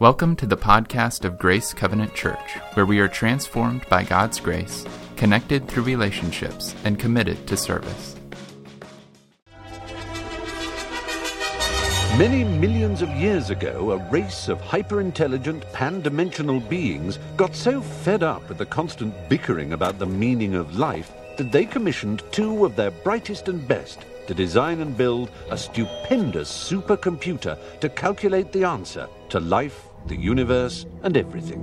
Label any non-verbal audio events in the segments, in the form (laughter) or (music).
Welcome to the podcast of Grace Covenant Church, where we are transformed by God's grace, connected through relationships, and committed to service. Many millions of years ago, a race of hyper-intelligent, pan-dimensional beings got so fed up with the constant bickering about the meaning of life that they commissioned two of their brightest and best to design and build a stupendous supercomputer to calculate the answer to life, the universe, and everything.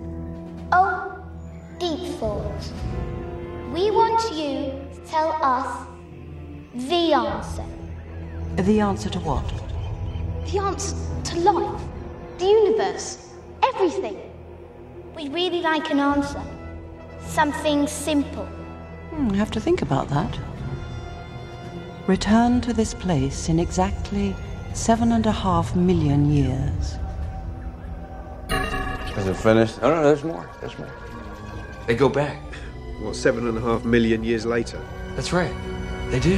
Oh, deep thought. We want you to tell us the answer. The answer to what? The answer to life, the universe, everything. We'd really like an answer. Something simple. Hmm, I have to think about that. Return to this place in exactly seven and a half million years. Is it finished? Oh, no, there's more. There's more. They go back. What, seven and a half million years later? That's right. They do.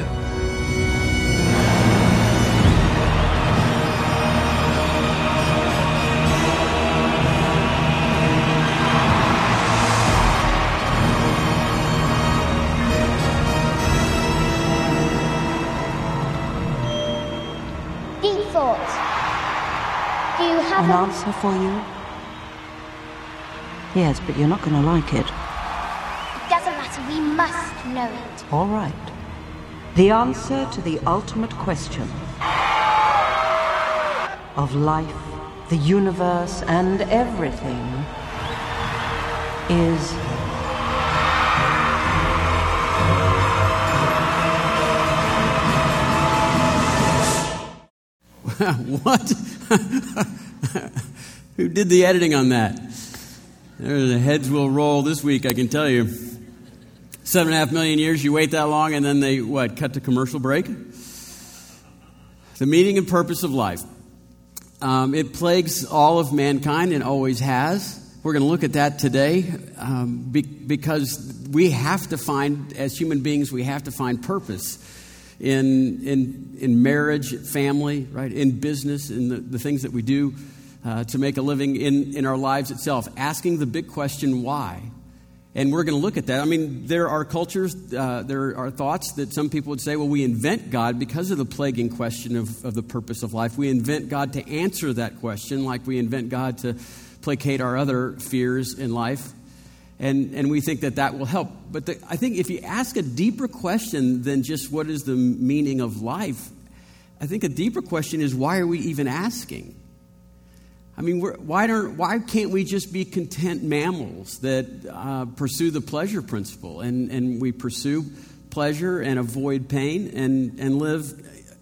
Deep thought. Do you have An a... answer for you? Yes, but you're not going to like it. It doesn't matter. We must know it. All right. The answer to the ultimate question of life, the universe, and everything is. (laughs) what? (laughs) Who did the editing on that? The heads will roll this week, I can tell you. Seven and a half million years, you wait that long, and then they, what, cut to commercial break? The meaning and purpose of life. Um, it plagues all of mankind and always has. We're going to look at that today um, be, because we have to find, as human beings, we have to find purpose in, in, in marriage, family, right, in business, in the, the things that we do uh, to make a living in, in our lives itself, asking the big question, why? And we're going to look at that. I mean, there are cultures, uh, there are thoughts that some people would say, well, we invent God because of the plaguing question of, of the purpose of life. We invent God to answer that question, like we invent God to placate our other fears in life. And, and we think that that will help. But the, I think if you ask a deeper question than just what is the meaning of life, I think a deeper question is why are we even asking? I mean, why, don't, why can't we just be content mammals that uh, pursue the pleasure principle and, and we pursue pleasure and avoid pain and, and live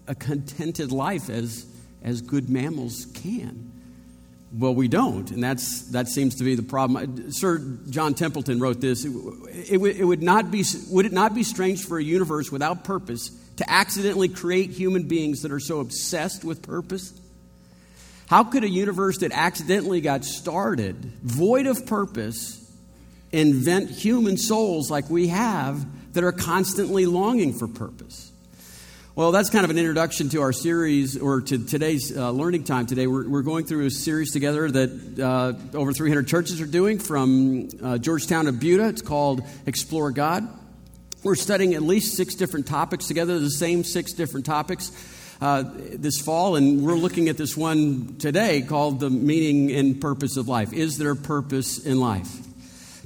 a contented life as, as good mammals can? Well, we don't, and that's, that seems to be the problem. Sir John Templeton wrote this. It, it, it would, not be, would it not be strange for a universe without purpose to accidentally create human beings that are so obsessed with purpose? How could a universe that accidentally got started, void of purpose, invent human souls like we have that are constantly longing for purpose? Well, that's kind of an introduction to our series or to today's uh, learning time today. We're, we're, going through a series together that uh, over 300 churches are doing from uh, Georgetown to Buda. It's called Explore God. We're studying at least six different topics together, the same six different topics uh, this fall, and we're looking at this one today called The Meaning and Purpose of Life. Is there purpose in life?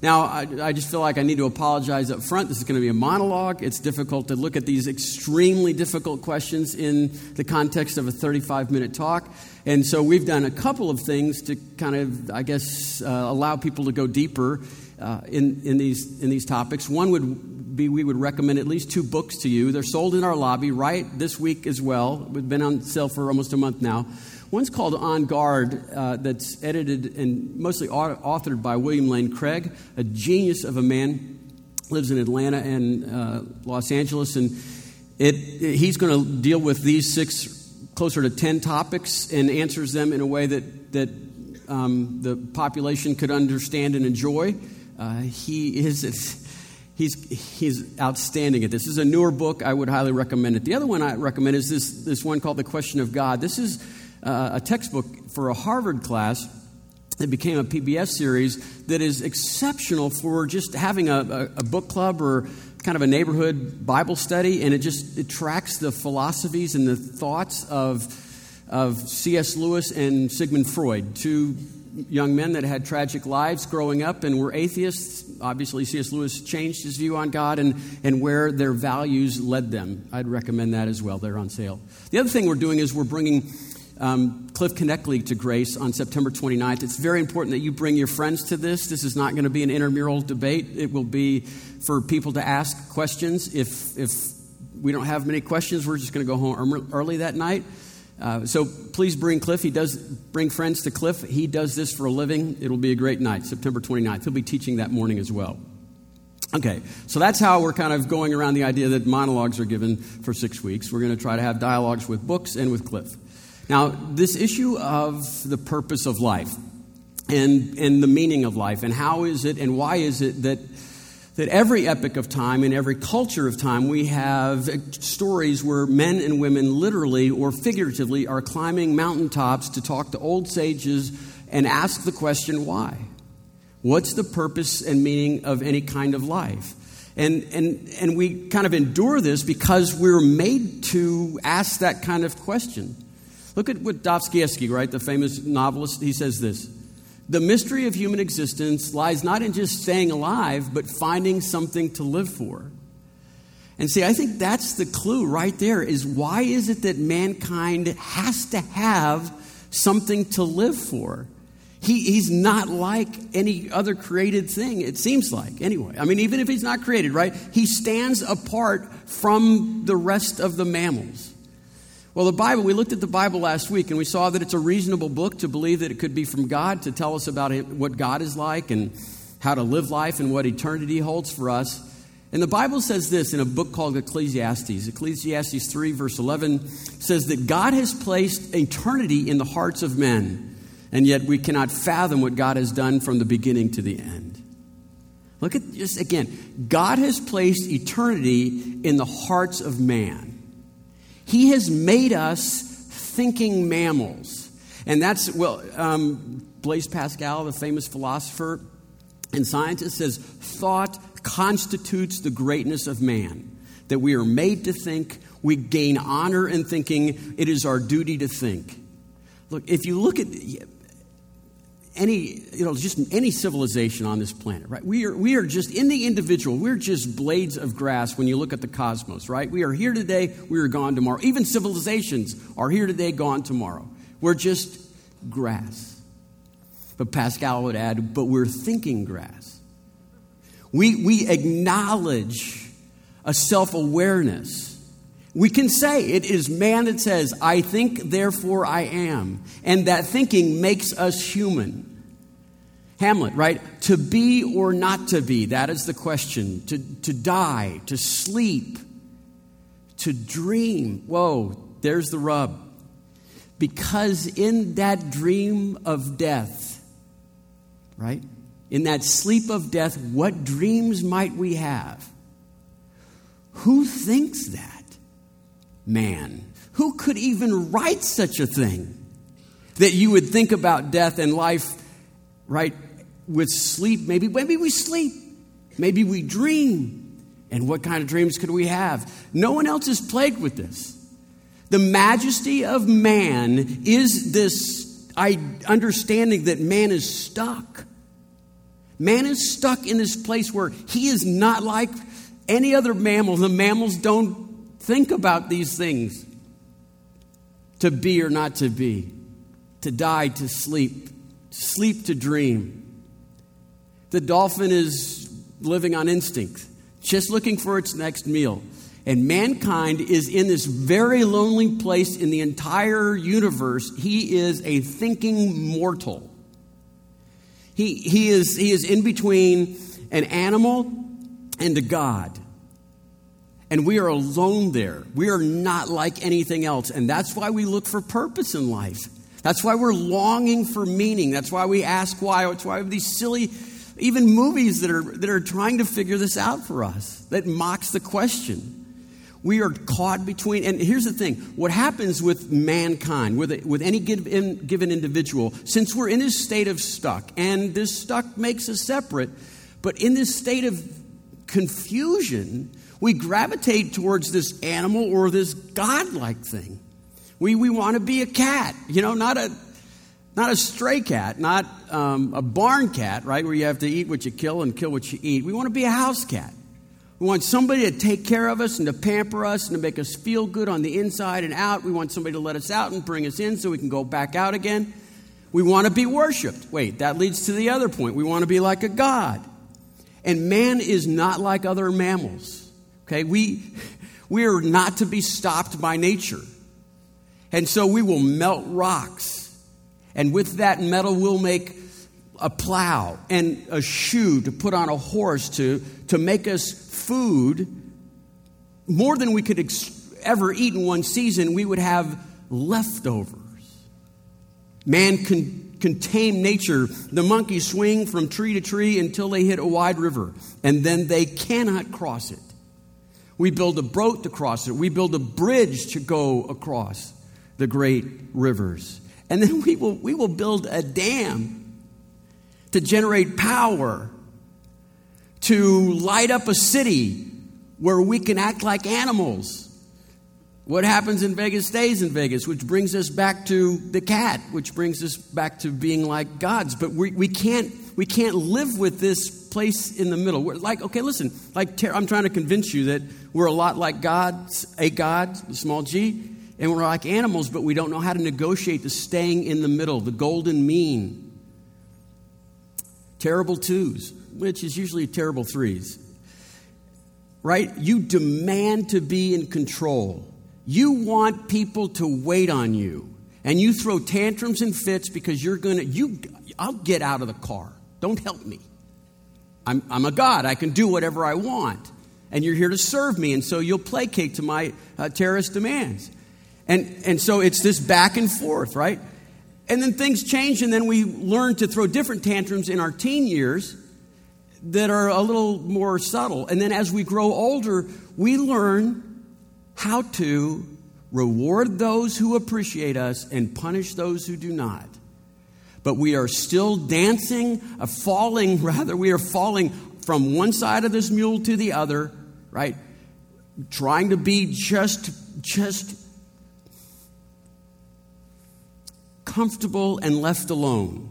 Now, I, I, just feel like I need to apologize up front. This is going to be a monologue. It's difficult to look at these extremely difficult questions in the context of a 35 minute talk. And so we've done a couple of things to kind of, I guess, uh, allow people to go deeper uh, in, in, these, in these topics. One would be we would recommend at least two books to you. They're sold in our lobby right this week as well. We've been on sale for almost a month now. One's called On Guard, uh, that's edited and mostly authored by William Lane Craig, a genius of a man, lives in Atlanta and uh, Los Angeles, and it, it he's going to deal with these six, closer to ten topics, and answers them in a way that that um, the population could understand and enjoy. Uh, he is. (laughs) He's, he's outstanding at this. This is a newer book. I would highly recommend it. The other one I recommend is this, this one called The Question of God. This is uh, a textbook for a Harvard class that became a PBS series that is exceptional for just having a, a, a, book club or kind of a neighborhood Bible study, and it just it tracks the philosophies and the thoughts of of C.S. Lewis and Sigmund Freud, two young men that had tragic lives growing up and were atheists. Obviously, C.S. Lewis changed his view on God and, and where their values led them. I'd recommend that as well. They're on sale. The other thing we're doing is we're bringing um, Cliffe Knechtle to Grace on September 29th. It's very important that you bring your friends to this. This is not going to be an intramural debate. It will be for people to ask questions. If, if we don't have many questions, we're just going to go home early that night. Uh, so please bring Cliff. He does bring friends to Cliff. He does this for a living. It'll be a great night, September 29th. He'll be teaching that morning as well. Okay, so that's how we're kind of going around the idea that monologues are given for six weeks. We're going to try to have dialogues with books and with Cliff. Now, this issue of the purpose of life and, and the meaning of life, and how is it and why is it that, that every epoch of time and every culture of time we have stories where men and women literally or figuratively are climbing mountaintops to talk to old sages and ask the question why? What's the purpose and meaning of any kind of life? And, and, and we kind of endure this because we're made to ask that kind of question. Look at what Dostoevsky, right, the famous novelist, he says this The mystery of human existence lies not in just staying alive, but finding something to live for. And see, I think that's the clue right there is why is it that mankind has to have something to live for? He, he's not like any other created thing, it seems like, anyway. I mean, even if he's not created, right? He stands apart from the rest of the mammals. Well, the Bible, we looked at the Bible last week and we saw that it's a reasonable book to believe that it could be from God to tell us about what God is like and how to live life and what eternity holds for us. And the Bible says this in a book called Ecclesiastes. Ecclesiastes 3, verse 11 says that God has placed eternity in the hearts of men, and yet we cannot fathom what God has done from the beginning to the end. Look at just again God has placed eternity in the hearts of man. He has made us thinking mammals. And that's, well, um, Blaise Pascal, the famous philosopher and scientist, says thought constitutes the greatness of man. That we are made to think, we gain honor in thinking, it is our duty to think. Look, if you look at any, you know, just any civilization on this planet, right? We are, we are just in the individual, we're just blades of grass when you look at the cosmos, right? We are here today, we are gone tomorrow. Even civilizations are here today, gone tomorrow. We're just grass. But Pascal would add, but we're thinking grass. We, we acknowledge a self awareness. We can say it is man that says, I think, therefore I am. And that thinking makes us human. Hamlet, right? To be or not to be, that is the question. To, to die, to sleep, to dream. Whoa, there's the rub. Because in that dream of death, right? In that sleep of death, what dreams might we have? Who thinks that? Man. Who could even write such a thing? That you would think about death and life, right, with sleep. Maybe, maybe we sleep. Maybe we dream. And what kind of dreams could we have? No one else is plagued with this. The majesty of man is this understanding that man is stuck. Man is stuck in this place where he is not like any other mammal. The mammals don't think about these things to be or not to be, to die, to sleep, sleep, to dream. The dolphin is living on instinct, just looking for its next meal. And mankind is in this very lonely place in the entire universe. He is a thinking mortal. He, he, is, he is in between an animal and a God. And we are alone there. We are not like anything else. And that's why we look for purpose in life. That's why we're longing for meaning. That's why we ask why. That's why we have these silly even movies that are, that are trying to figure this out for us, that mocks the question. We are caught between, and here's the thing what happens with mankind, with, with any given, given individual, since we're in this state of stuck, and this stuck makes us separate, but in this state of confusion, we gravitate towards this animal or this godlike thing. We, we want to be a cat, you know, not a, not a stray cat, not um, a barn cat, right, where you have to eat what you kill and kill what you eat. We want to be a house cat. We want somebody to take care of us and to pamper us and to make us feel good on the inside and out. We want somebody to let us out and bring us in so we can go back out again. We want to be worshiped. Wait, that leads to the other point. We want to be like a God. And man is not like other mammals. Okay? We, (laughs) we are not to be stopped by nature. And so we will melt rocks. And with that metal, we'll make a plow and a shoe to put on a horse to, to make us food more than we could ex- ever eat in one season. We would have leftovers. Man can, can tame nature. The monkeys swing from tree to tree until they hit a wide river, and then they cannot cross it. We build a boat to cross it. We build a bridge to go across the great rivers. And then we will, we will build a dam to generate power, to light up a city where we can act like animals. What happens in Vegas stays in Vegas, which brings us back to the cat, which brings us back to being like gods. But we, we, can't, we can't live with this place in the middle. We're like, okay, listen, like I'm trying to convince you that we're a lot like gods, a God, small g, and we're like animals, but we don't know how to negotiate the staying in the middle, the golden mean terrible twos, which is usually terrible threes. Right? You demand to be in control. You want people to wait on you. And you throw tantrums and fits because you're going to, you, I'll get out of the car. Don't help me. I'm, I'm a God. I can do whatever I want. And you're here to serve me. And so you'll placate to my uh, terrorist demands. And, and so it's this back and forth, right? And then things change, and then we learn to throw different tantrums in our teen years that are a little more subtle. And then as we grow older, we learn how to reward those who appreciate us and punish those who do not. But we are still dancing, uh, falling, (laughs) rather, we are falling from one side of this mule to the other, right? Trying to be just, just comfortable and left alone,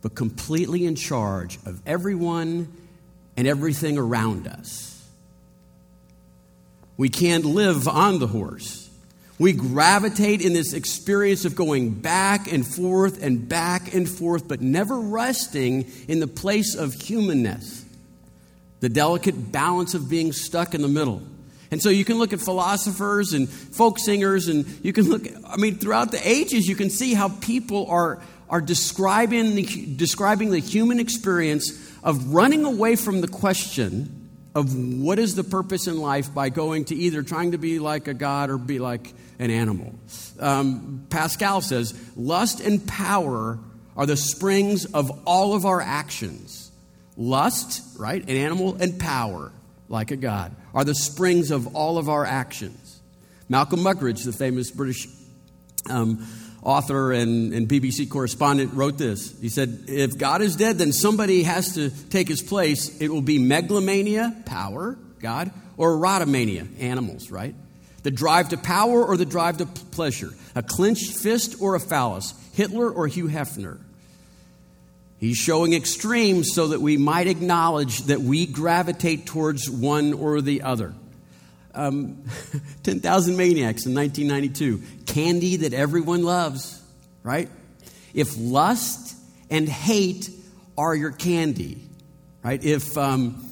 but completely in charge of everyone and everything around us. We can't live on the horse. We gravitate in this experience of going back and forth and back and forth, but never resting in the place of humanness, the delicate balance of being stuck in the middle. And so you can look at philosophers and folk singers, and you can look, I mean, throughout the ages, you can see how people are, are describing, the, describing the human experience of running away from the question of what is the purpose in life by going to either trying to be like a god or be like an animal. Um, Pascal says, lust and power are the springs of all of our actions. Lust, right, an animal, and power like a God, are the springs of all of our actions. Malcolm Muggeridge, the famous British um, author and, and, BBC correspondent, wrote this. He said, If God is dead, then somebody has to take his place. It will be megalomania, power, God, or erotomania, animals, right? The drive to power or the drive to pleasure, a clenched fist or a phallus, Hitler or Hugh Hefner. He's showing extremes so that we might acknowledge that we gravitate towards one or the other. Um, (laughs) 10,000 Maniacs in 1992. Candy that everyone loves, right? If lust and hate are your candy, right? If, um,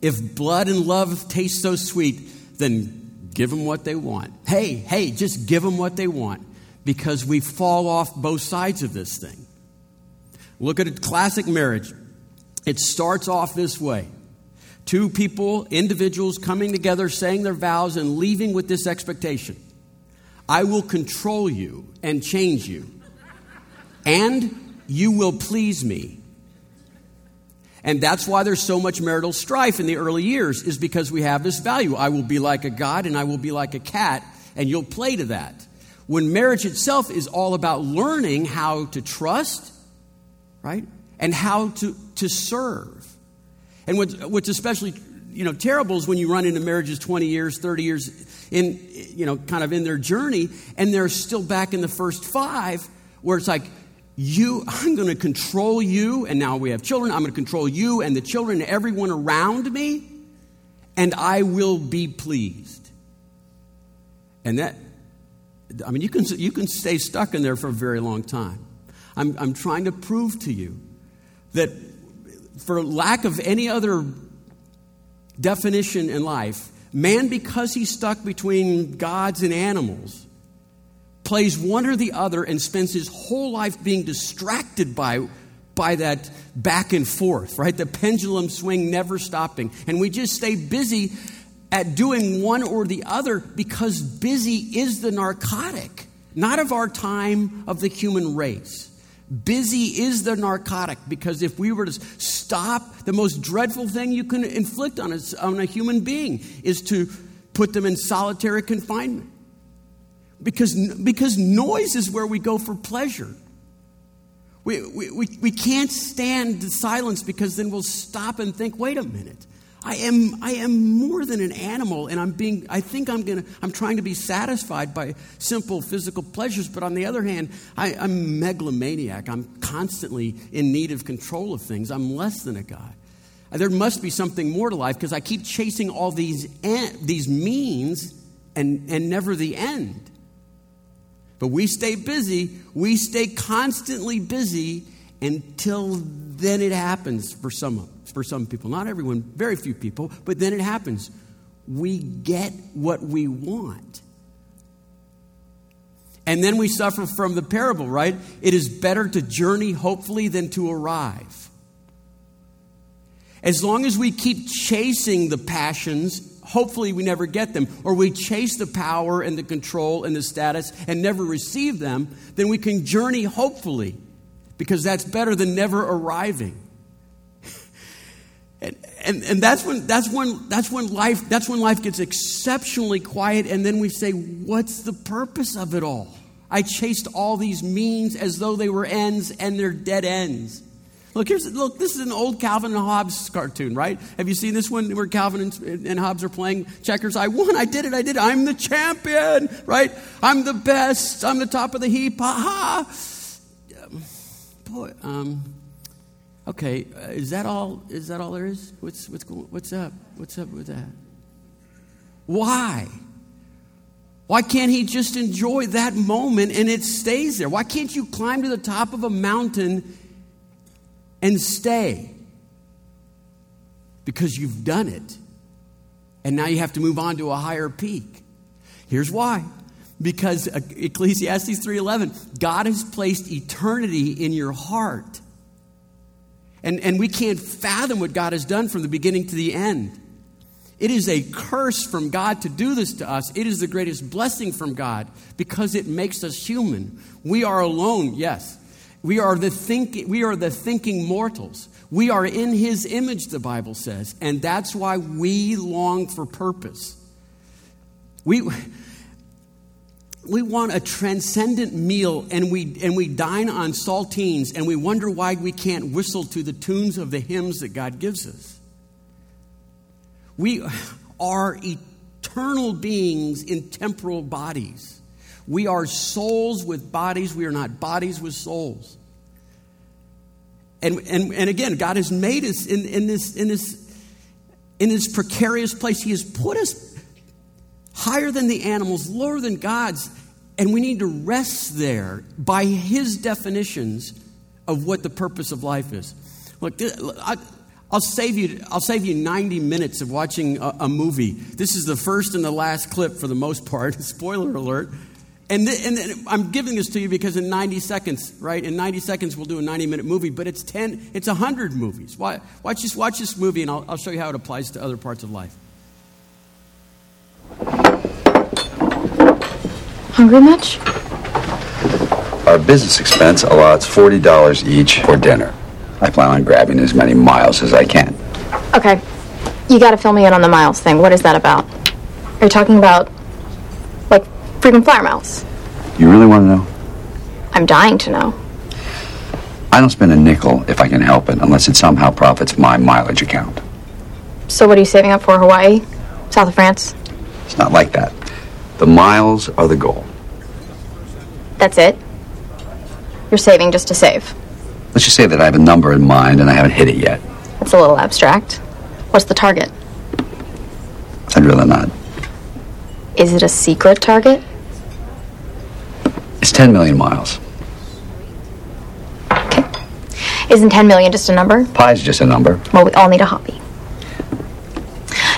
if blood and love taste so sweet, then give them what they want. Hey, hey, just give them what they want because we fall off both sides of this thing. Look at a classic marriage. It starts off this way two people, individuals coming together, saying their vows, and leaving with this expectation I will control you and change you, and you will please me. And that's why there's so much marital strife in the early years, is because we have this value. I will be like a God and I will be like a cat, and you'll play to that. When marriage itself is all about learning how to trust, right? And how to, to serve. And what's, what's especially you know terrible is when you run into marriages 20 years 30 years in you know kind of in their journey and they're still back in the first five where it's like you i'm going to control you and now we have children i'm going to control you and the children and everyone around me and i will be pleased and that i mean you can you can stay stuck in there for a very long time i'm, I'm trying to prove to you that for lack of any other definition in life, man, because he's stuck between gods and animals, plays one or the other and spends his whole life being distracted by, by that back and forth, right? The pendulum swing never stopping. And we just stay busy at doing one or the other because busy is the narcotic, not of our time, of the human race. Busy is the narcotic because if we were to stop, the most dreadful thing you can inflict on a, on a human being is to put them in solitary confinement. Because, because noise is where we go for pleasure. We, we, we, we can't stand the silence because then we'll stop and think, wait a minute. I am, I am more than an animal, and I'm being, I think I'm gonna, I'm trying to be satisfied by simple physical pleasures, but on the other hand, I, I'm megalomaniac. I'm constantly in need of control of things. I'm less than a God. There must be something more to life because I keep chasing all these, en- these means and, and never the end. But we stay busy, we stay constantly busy until then it happens for some of for some people, not everyone, very few people, but then it happens. We get what we want. And then we suffer from the parable, right? It is better to journey hopefully than to arrive. As long as we keep chasing the passions, hopefully we never get them, or we chase the power and the control and the status and never receive them, then we can journey hopefully, because that's better than never arriving. And, and, and that's when that's when that's when life that's when life gets exceptionally quiet and then we say what's the purpose of it all? I chased all these means as though they were ends and they're dead ends. Look here's look this is an old calvin and hobbes cartoon right? Have you seen this one where calvin and, and hobbes are playing checkers? I won i did it i did it. I'm the champion right? I'm the best i'm the top of the heap ha ha. Boy um Okay, uh, is that all? Is that all there is? What's what's? What's up? What's up with that? Why? Why can't he just enjoy that moment and it stays there? Why can't you climb to the top of a mountain and stay? Because you've done it. And now you have to move on to a higher peak. Here's why. Because uh, Ecclesiastes 3:11, God has placed eternity in your heart. And, and we can't fathom what God has done from the beginning to the end. It is a curse from God to do this to us. It is the greatest blessing from God because it makes us human. We are alone, yes. We are the, think, we are the thinking mortals. We are in His image, the Bible says, and that's why we long for purpose. We, we want a transcendent meal and we, and we dine on saltines and we wonder why we can't whistle to the tunes of the hymns that God gives us. We (laughs) are eternal beings in temporal bodies. We are souls with bodies. We are not bodies with souls. And, and, and again, God has made us in, in, this, in, this, in this precarious place. He has put us higher than the animals, lower than God's. And we need to rest there by His definitions of what the purpose of life is. Look, I'll save you, I'll save you 90 minutes of watching a, a movie. This is the first and the last clip for the most part. (laughs) Spoiler alert. And, th- and I'm giving this to you because in 90 seconds, right? In 90 seconds, we'll do a 90 minute movie, but it's 10, it's 100 movies. Why, watch, this, watch this movie and I'll, I'll show you how it applies to other parts of life. Hungry much? Our business expense allots $40 each for dinner. I plan on grabbing as many miles as I can. Okay. You gotta fill me in on the miles thing. What is that about? Are you talking about, like, freaking flyer miles? You really want to know? I'm dying to know. I don't spend a nickel if I can help it, unless it somehow profits my mileage account. So what are you saving up for? Hawaii? South of France? It's not like that. The miles are the goal. That's it? You're saving just to save? Let's just say that I have a number in mind and I haven't hit it yet. That's a little abstract. What's the target? I'd rather not. Is it a secret target? It's 10 million miles. Okay. Isn't 10 million just a number? Pi's just a number. Well, we all need a hobby.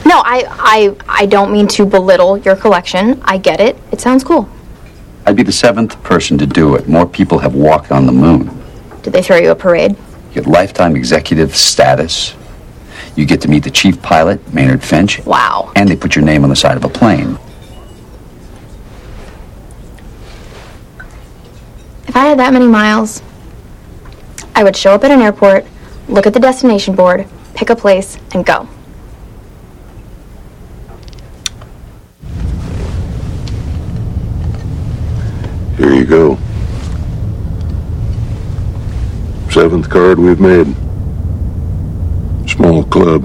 No, I, I, I don't mean to belittle your collection. I get it. It sounds cool. I'd be the seventh person to do it. More people have walked on the moon. Did they throw you a parade? You get lifetime executive status. You get to meet the chief pilot, Maynard Finch. Wow. And they put your name on the side of a plane. If I had that many miles, I would show up at an airport, look at the destination board, pick a place, and go. Here you go. Seventh card we've made. Small club.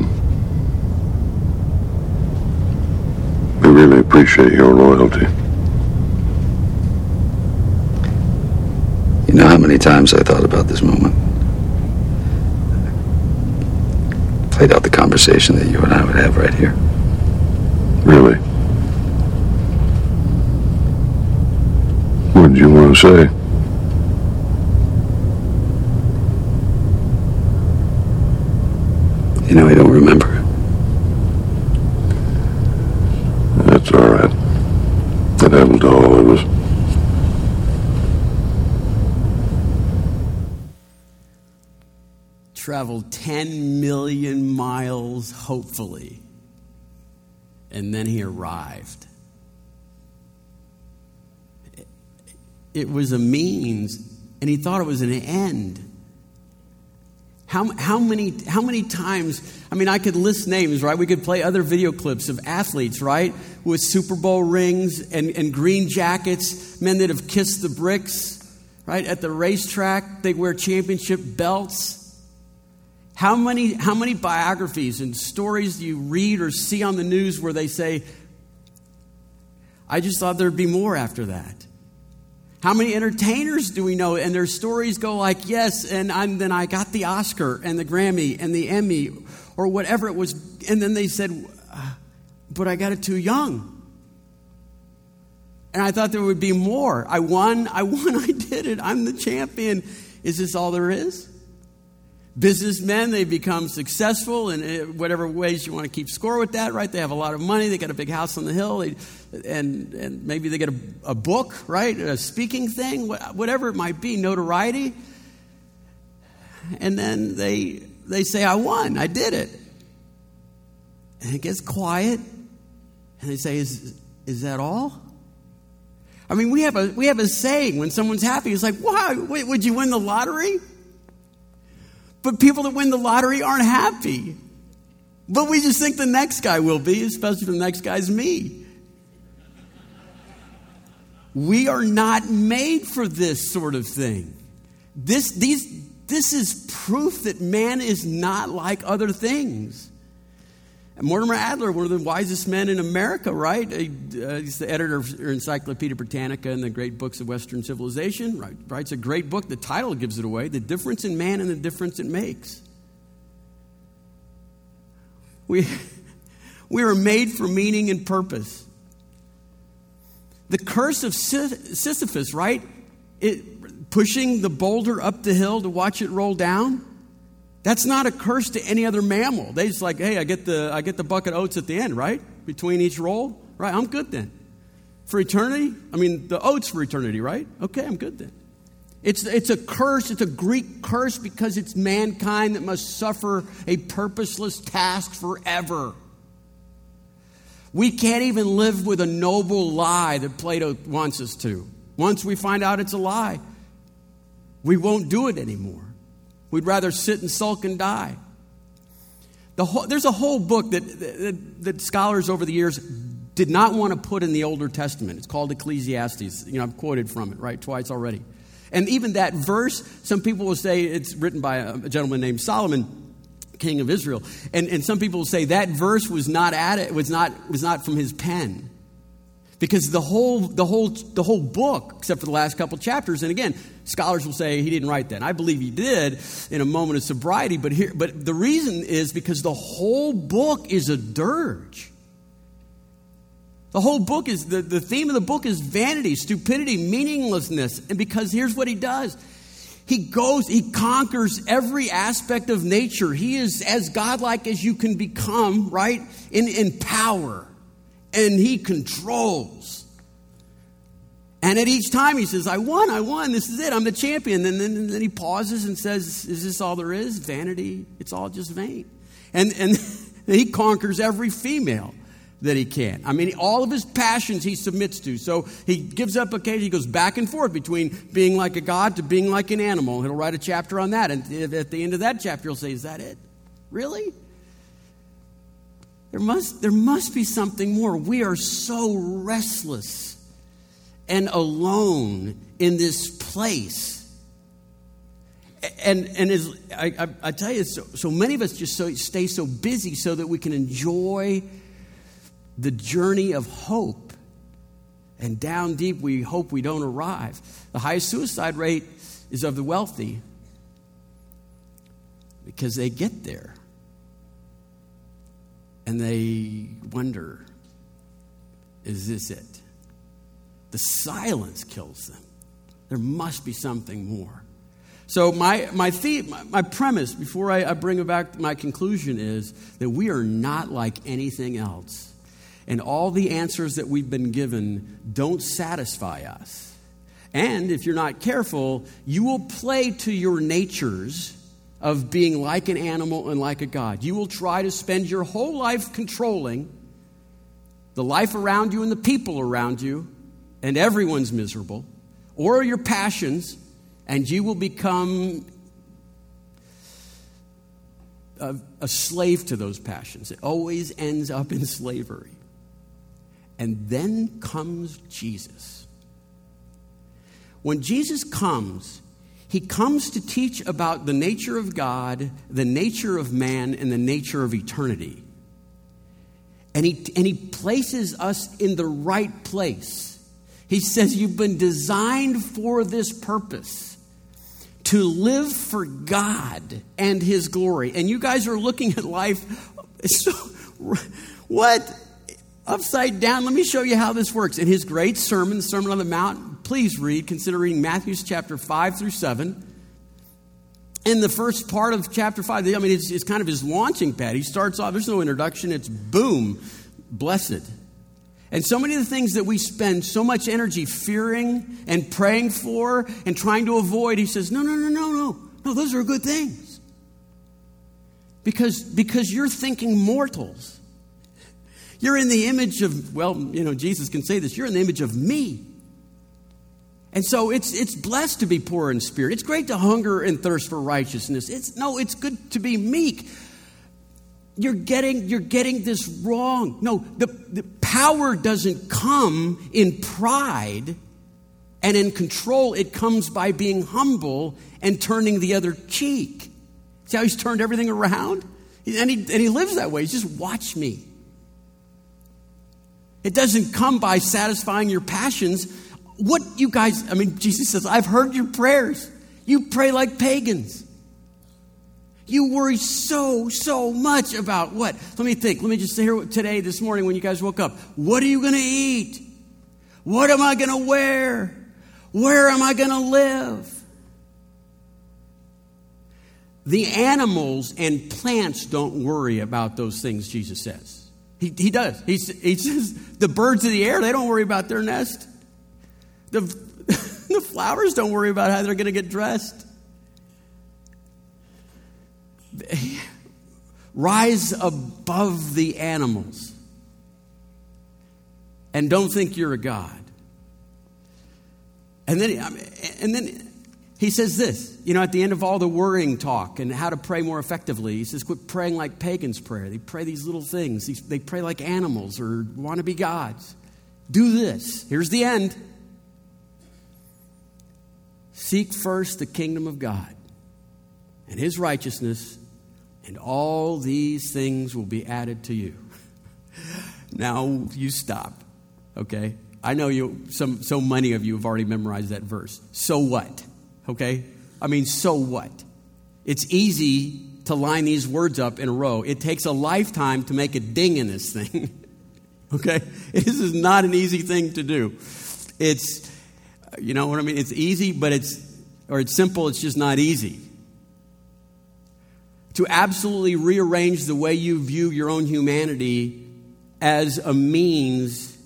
We really appreciate your loyalty. You know how many times I thought about this moment? Played out the conversation that you and I would have right here. Really? Did you want to say? You know, I don't remember. That's all right. That happened to all of us. Traveled 10 million miles, hopefully. And then he arrived. It was a means, and he thought it was an end. How, how, many, how many times, I mean, I could list names, right? We could play other video clips of athletes, right? With Super Bowl rings and, and green jackets, men that have kissed the bricks, right? At the racetrack, they wear championship belts. How many, how many biographies and stories do you read or see on the news where they say, I just thought there'd be more after that? How many entertainers do we know? And their stories go like, yes, and I'm, then I got the Oscar and the Grammy and the Emmy or whatever it was. And then they said, uh, but I got it too young. And I thought there would be more. I won, I (laughs) won, I did it. I'm the champion. Is this all there is? Businessmen, they become successful in eh, whatever ways you want to keep score with that, right? They have a lot of money, they got a big house on the hill, they, and, and maybe they get a, a book, right? A speaking thing, whatever it might be, notoriety. And then they, they say, I won, I did it. And it gets quiet, and they say, Is, is that all? I mean, we have, a, we have a saying when someone's happy, it's like, wow, would you win the lottery? But people that win the lottery aren't happy. But we just think the next guy will be, especially the next guy's me. We are not made for this sort of thing. This, these, this is proof that man is not like other things. Mortimer Adler, one of the wisest men in America, right? Uh, he's the editor of Encyclopedia Britannica and the Great Books of Western Civilization, right? Writes a great book. The title gives it away The Difference in Man and the Difference It Makes. We, (laughs) we are made for meaning and purpose. The curse of Sisyphus, right? It, pushing the boulder up the hill to watch it roll down. That's not a curse to any other mammal. They just like, hey, I get the I get the bucket oats at the end, right? Between each roll, right? I'm good then. For eternity, I mean the oats for eternity, right? Okay, I'm good then. It's, it's a curse, it's a Greek curse because it's mankind that must suffer a purposeless task forever. We can't even live with a noble lie that Plato wants us to. Once we find out it's a lie, we won't do it anymore. We'd rather sit and sulk and die. The whole, there's a whole book that, that, that scholars over the years did not want to put in the Older Testament. It's called Ecclesiastes. You know, I've quoted from it, right, twice already. And even that verse, some people will say it's written by a, gentleman named Solomon, king of Israel. And, and some people will say that verse was not added, was not, was not from his pen. Because the whole, the, whole, the whole book, except for the last couple chapters, and again, scholars will say he didn't write that. I believe he did in a moment of sobriety, but, here, but the reason is because the whole book is a dirge. The whole book is, the, the theme of the book is vanity, stupidity, meaninglessness. And because here's what he does he goes, he conquers every aspect of nature. He is as godlike as you can become, right? In, in power and he controls. And at each time he says, I won, I won, this is it, I'm the champion. And then, and then he pauses and says, Is this all there is? Vanity, it's all just vain. And, and (laughs) he conquers every female that he can. I mean, all of his passions he submits to. So he gives up occasion, he goes back and forth between being like a god to being like an animal. He'll write a chapter on that. And at the end of that chapter, he'll say, Is that it? Really? There must, there must be something more. We are so restless and alone in this place. And, and as I, I, I tell you, so, so many of us just so, stay so busy so that we can enjoy the journey of hope. And down deep, we hope we don't arrive. The highest suicide rate is of the wealthy because they get there and they wonder is this it? The silence kills them. There must be something more. So, my, my, theme, my, premise before I, I bring back my conclusion is that we are not like anything else. And all the answers that we've been given don't satisfy us. And if you're not careful, you will play to your natures of being like an animal and like a God. You will try to spend your whole life controlling the life around you and the people around you, and everyone's miserable, or your passions, and you will become a, a slave to those passions. It always ends up in slavery. And then comes Jesus. When Jesus comes, he comes to teach about the nature of God, the nature of man, and the nature of eternity. And he, and he places us in the right place. He says, You've been designed for this purpose to live for God and His glory. And you guys are looking at life (laughs) so, what? Upside down. Let me show you how this works. In his great sermon, Sermon on the Mount, please read, considering Matthew's chapter 5 through 7. In the first part of chapter 5, I mean, it's, it's kind of his launching pad. He starts off, there's no introduction, it's boom, blessed. And so many of the things that we spend so much energy fearing and praying for and trying to avoid, he says, no, no, no, no, no. No, those are good things. Because, because you're thinking mortals. You're in the image of, well, you know, Jesus can say this, you're in the image of me. And so it's, it's blessed to be poor in spirit. It's great to hunger and thirst for righteousness. It's, no, it's good to be meek. You're getting, you're getting this wrong. No, the, the power doesn't come in pride and in control. It comes by being humble and turning the other cheek. See how he's turned everything around? And he, and he lives that way. He's just watch me. It doesn't come by satisfying your passions what you guys, I mean, Jesus says, I've heard your prayers. You pray like pagans. You worry so, so much about what? Let me think. Let me just say here today, this morning, when you guys woke up. What are you going to eat? What am I going to wear? Where am I going to live? The animals and plants don't worry about those things, Jesus says. He, he does. He, he says (laughs) the birds of the air, they don't worry about their nest. The, (laughs) the flowers don't worry about how they're going to get dressed. Rise above the animals and don't think you're a God. And then, and then he says this, you know, at the end of all the worrying talk and how to pray more effectively, he says, quit praying like pagans pray. They pray these little things, they pray like animals or want to be gods. Do this. Here's the end Seek first the kingdom of God and his righteousness, and all these things will be added to you. (laughs) now you stop, okay? I know you, some, so many of you have already memorized that verse. So what? Okay? I mean, so what? It's easy to line these words up in a row. It takes a lifetime to make a ding in this thing. (laughs) okay? This is not an easy thing to do. It's, you know what I mean? It's easy, but it's, or it's simple, it's just not easy. To absolutely rearrange the way you view your own humanity as a means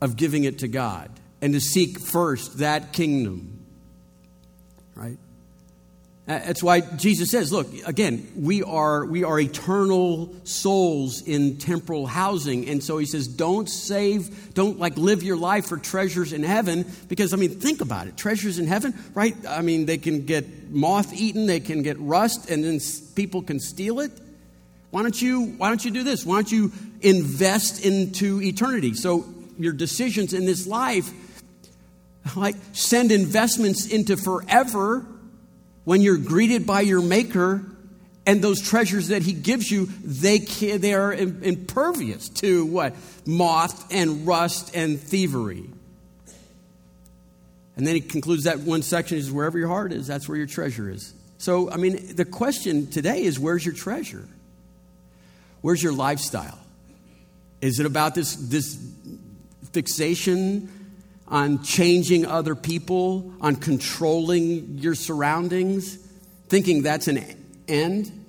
of giving it to God and to seek first that kingdom? That's why Jesus says, look, again, we are, we are eternal souls in temporal housing. And so he says, don't save, don't like live your life for treasures in heaven. Because, I mean, think about it. Treasures in heaven, right? I mean, they can get moth eaten, they can get rust, and then people can steal it. Why don't you, why don't you do this? Why don't you invest into eternity? So your decisions in this life like send investments into forever when you're greeted by your maker and those treasures that he gives you they can, they are impervious to what? Moth and rust and thievery. And then he concludes that one section is wherever your heart is that's where your treasure is. So i mean the question today is where's your treasure? Where's your lifestyle? Is it about this this fixation on changing other people, on controlling your surroundings, thinking that's an end?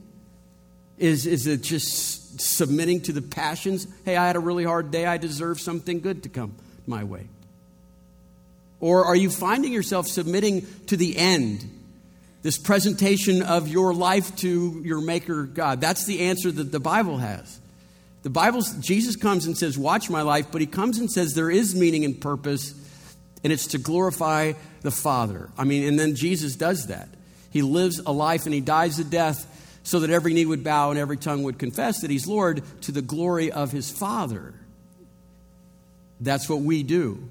Is, is it just submitting to the passions? Hey, I had a really hard day. I deserve something good to come my way. Or are you finding yourself submitting to the end? This presentation of your life to your Maker God. That's the answer that the Bible has. The Bible, Jesus comes and says, Watch my life, but he comes and says, There is meaning and purpose and it's to glorify the Father. I mean, and then Jesus does that. He lives a life and he dies a death so that every knee would bow and every tongue would confess that he's Lord to the glory of his Father. That's what we do.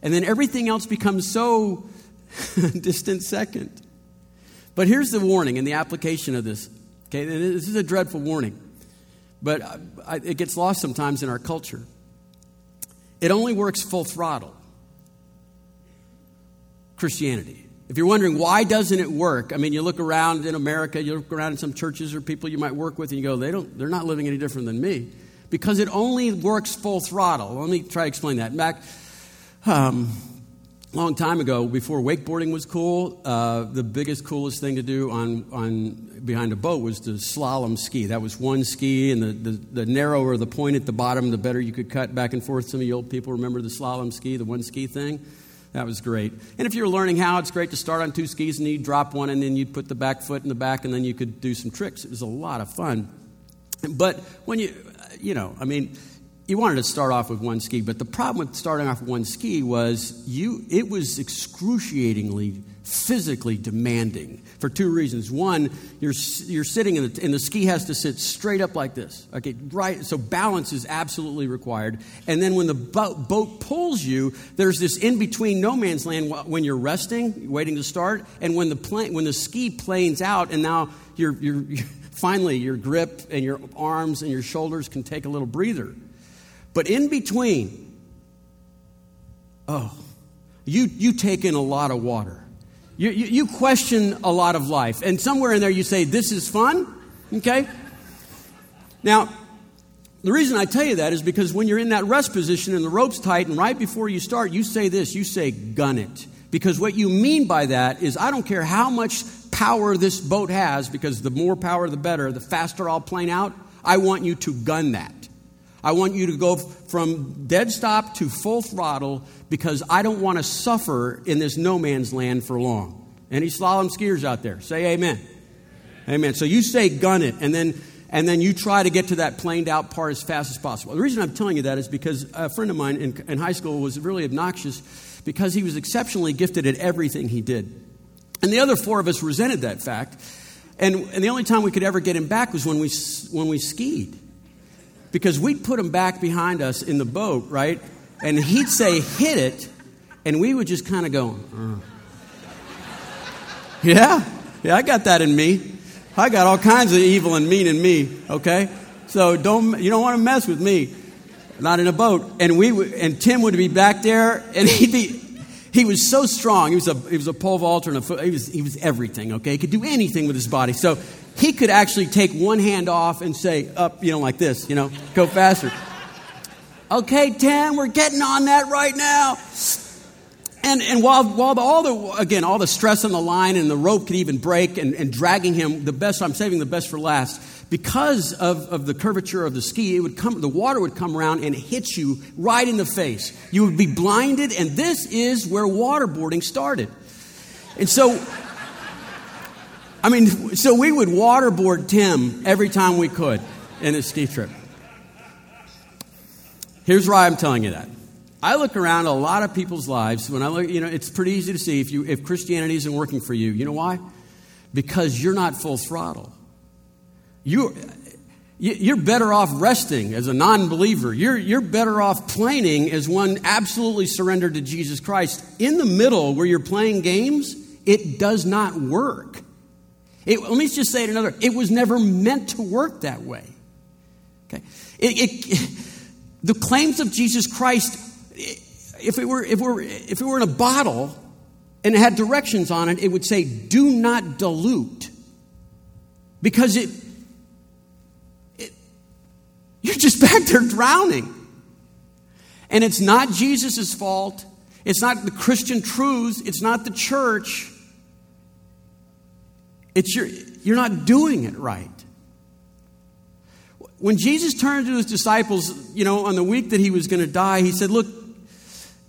And then everything else becomes so (laughs) distant second. But here's the warning and the application of this. Okay, this is a dreadful warning, but it gets lost sometimes in our culture. It only works full throttle. Christianity. If you're wondering why doesn't it work, I mean, you look around in America, you look around in some churches or people you might work with, and you go, they don't, they're not living any different than me, because it only works full throttle. Let me try to explain that. Back um, long time ago, before wakeboarding was cool, uh, the biggest, coolest thing to do on, on behind a boat was to slalom ski. That was one ski, and the, the, the narrower the point at the bottom, the better you could cut back and forth. Some of you old people remember the slalom ski, the one ski thing. That was great. And if you're learning how, it's great to start on two skis and you drop one and then you'd put the back foot in the back and then you could do some tricks. It was a lot of fun. But when you, you know, I mean, you wanted to start off with one ski, but the problem with starting off with one ski was you, it was excruciatingly physically demanding for two reasons. One, you're, you're sitting in the, and the ski has to sit straight up like this. Okay, right? So balance is absolutely required. And then when the boat, boat pulls you, there's this in between no man's land when you're resting, waiting to start, and when the, plane, when the ski planes out, and now you're, you're, you're (laughs) finally your grip and your arms and your shoulders can take a little breather. But in between, oh, you, you take in a lot of water. You, you, you, question a lot of life. And somewhere in there you say, This is fun. Okay? Now, the reason I tell you that is because when you're in that rest position and the rope's tight, and right before you start, you say this you say, Gun it. Because what you mean by that is, I don't care how much power this boat has, because the more power, the better, the faster I'll plane out. I want you to gun that. I want you to go from dead stop to full throttle because I don't want to suffer in this no man's land for long. Any slalom skiers out there? Say amen. Amen. So you say gun it, and then and then you try to get to that planed out part as fast as possible. The reason I'm telling you that is because a friend of mine in, in high school was really obnoxious because he was exceptionally gifted at everything he did. And the other four of us resented that fact. And, and the only time we could ever get him back was when we, when we skied. Because we'd put him back behind us in the boat, right? And he'd say, hit it. And we would just kind of go, uh. yeah, yeah, I got that in me. I got all kinds of evil and mean in me, okay? So don't, you don't want to mess with me. Not in a boat. And we, and Tim would be back there and he'd be, he was so strong. He was a, he was a pole vaulter and a foot, he was, he was everything, okay? He could do anything with his body. So he could actually take one hand off and say, up, you know, like this, you know, go faster. Okay, Tim, we're getting on that right now. And, and while, while the, all the, again, all the stress on the line and the rope could even break and, and dragging him, the best, I'm saving the best for last, because of, of the curvature of the ski, it would come, the water would come around and hit you right in the face. You would be blinded, and this is where waterboarding started. And so, I mean, so we would waterboard Tim every time we could in a ski trip. Here's why I'm telling you that. I look around a lot of people's lives when I look, you know, it's pretty easy to see if you if Christianity isn't working for you. You know why? Because you're not full throttle. You you're better off resting as a non believer. You're, you're better off planning as one absolutely surrendered to Jesus Christ. In the middle, where you're playing games, it does not work. It, let me just say it another it was never meant to work that way. Okay? It, it, (laughs) the claims of Jesus Christ, if it, were, if, it were, if it were in a bottle and it had directions on it, it would say, do not dilute. Because it, you're just (laughs) back there drowning. And it's not Jesus' fault. It's not the Christian truths. It's not the church. It's your, you're not doing it right. When Jesus turned to his disciples, you know, on the week that he was going to die, he said, Look,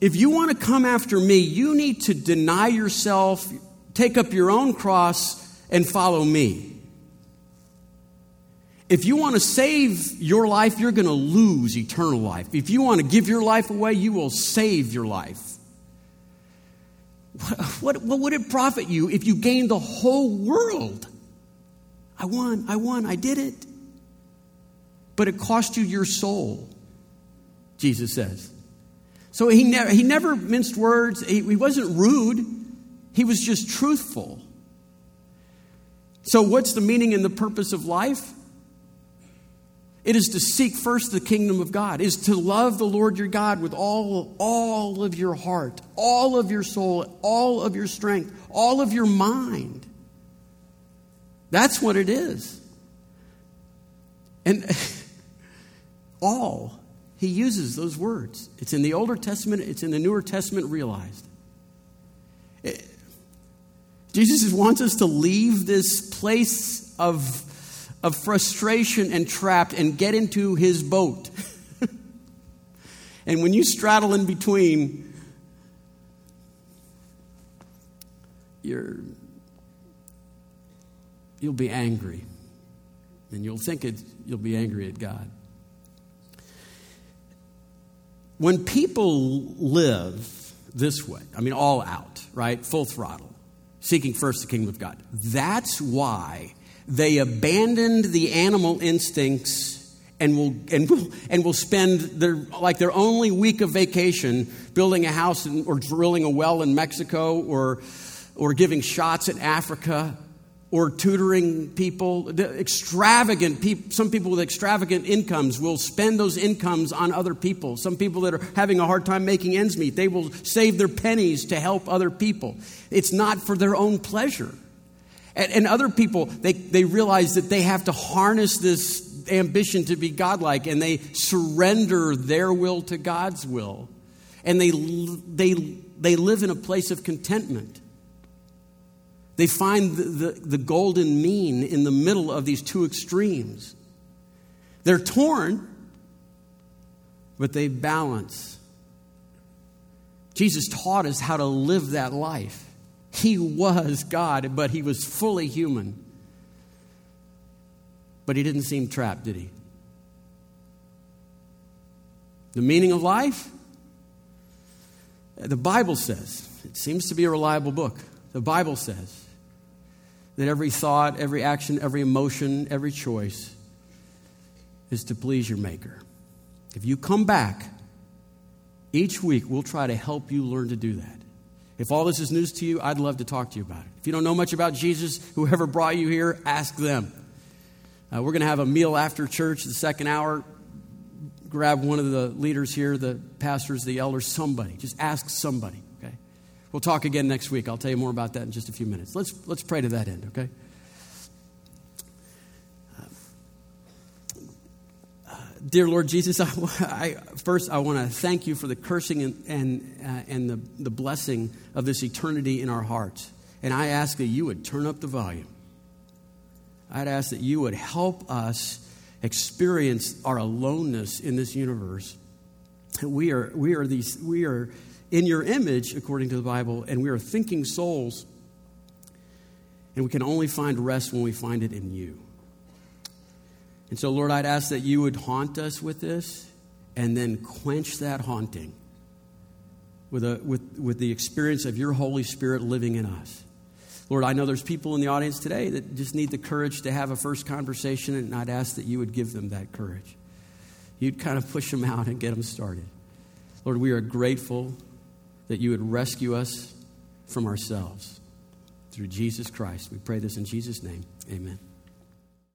if you want to come after me, you need to deny yourself, take up your own cross, and follow me. If you want to save your life, you're going to lose eternal life. If you want to give your life away, you will save your life. What, (laughs) what, what would it profit you if you gained the whole world? I won, I won, I did it. But it cost you your soul, Jesus says. So he never, he never minced words, he, he wasn't rude, he was just truthful. So, what's the meaning and the purpose of life? It is to seek first the kingdom of God, is to love the Lord your God with all, all of your heart, all of your soul, all of your strength, all of your mind. That's what it is. And (laughs) all, he uses those words. It's in the Older Testament, it's in the Newer Testament realized. It, Jesus wants us to leave this place of of frustration and trapped and get into his boat. and when you straddle in between, you're, you'll be angry. And you'll think it, you'll be angry at God. When people live this way, I mean, all out, right? Full throttle, seeking first the kingdom of God, that's why they abandoned the animal instincts and will, and will, and will spend their, like their only week of vacation building a house in, or drilling a well in Mexico or, or giving shots in Africa or tutoring people. Extravagant people, some people with extravagant incomes will spend those incomes on other people. Some people that are having a hard time making ends meet, they will save their pennies to help other people. It's not for their own pleasure. And, and other people, they, they realize that they have to harness this ambition to be godlike and they surrender their will to God's will. And they, they, they live in a place of contentment. They find the, the, the golden mean in the middle of these two extremes. They're torn, but they balance. Jesus taught us how to live that life. He was God, but he was fully human. But he didn't seem trapped, did he? The meaning of life? The Bible says, it seems to be a reliable book. The Bible says that every thought, every action, every emotion, every choice is to please your Maker. If you come back, each week we'll try to help you learn to do that. If all this is news to you, I'd love to talk to you about it. If you don't know much about Jesus, whoever brought you here, ask them. Uh, we're going to have a meal after church, the second hour. Grab one of the leaders here, the pastors, the elders, somebody. Just ask somebody, okay? We'll talk again next week. I'll tell you more about that in just a few minutes. Let's, let's pray to that end, okay? Dear Lord Jesus, I, I, first I want to thank you for the cursing and, and, uh, and the, the blessing of this eternity in our hearts. And I ask that you would turn up the volume. I'd ask that you would help us experience our aloneness in this universe. We are, we are, these, we are in your image, according to the Bible, and we are thinking souls. And we can only find rest when we find it in you. And so, Lord, I'd ask that you would haunt us with this and then quench that haunting with, a, with, with the experience of your Holy Spirit living in us. Lord, I know there's people in the audience today that just need the courage to have a first conversation, and I'd ask that you would give them that courage. You'd kind of push them out and get them started. Lord, we are grateful that you would rescue us from ourselves through Jesus Christ. We pray this in Jesus' name. Amen.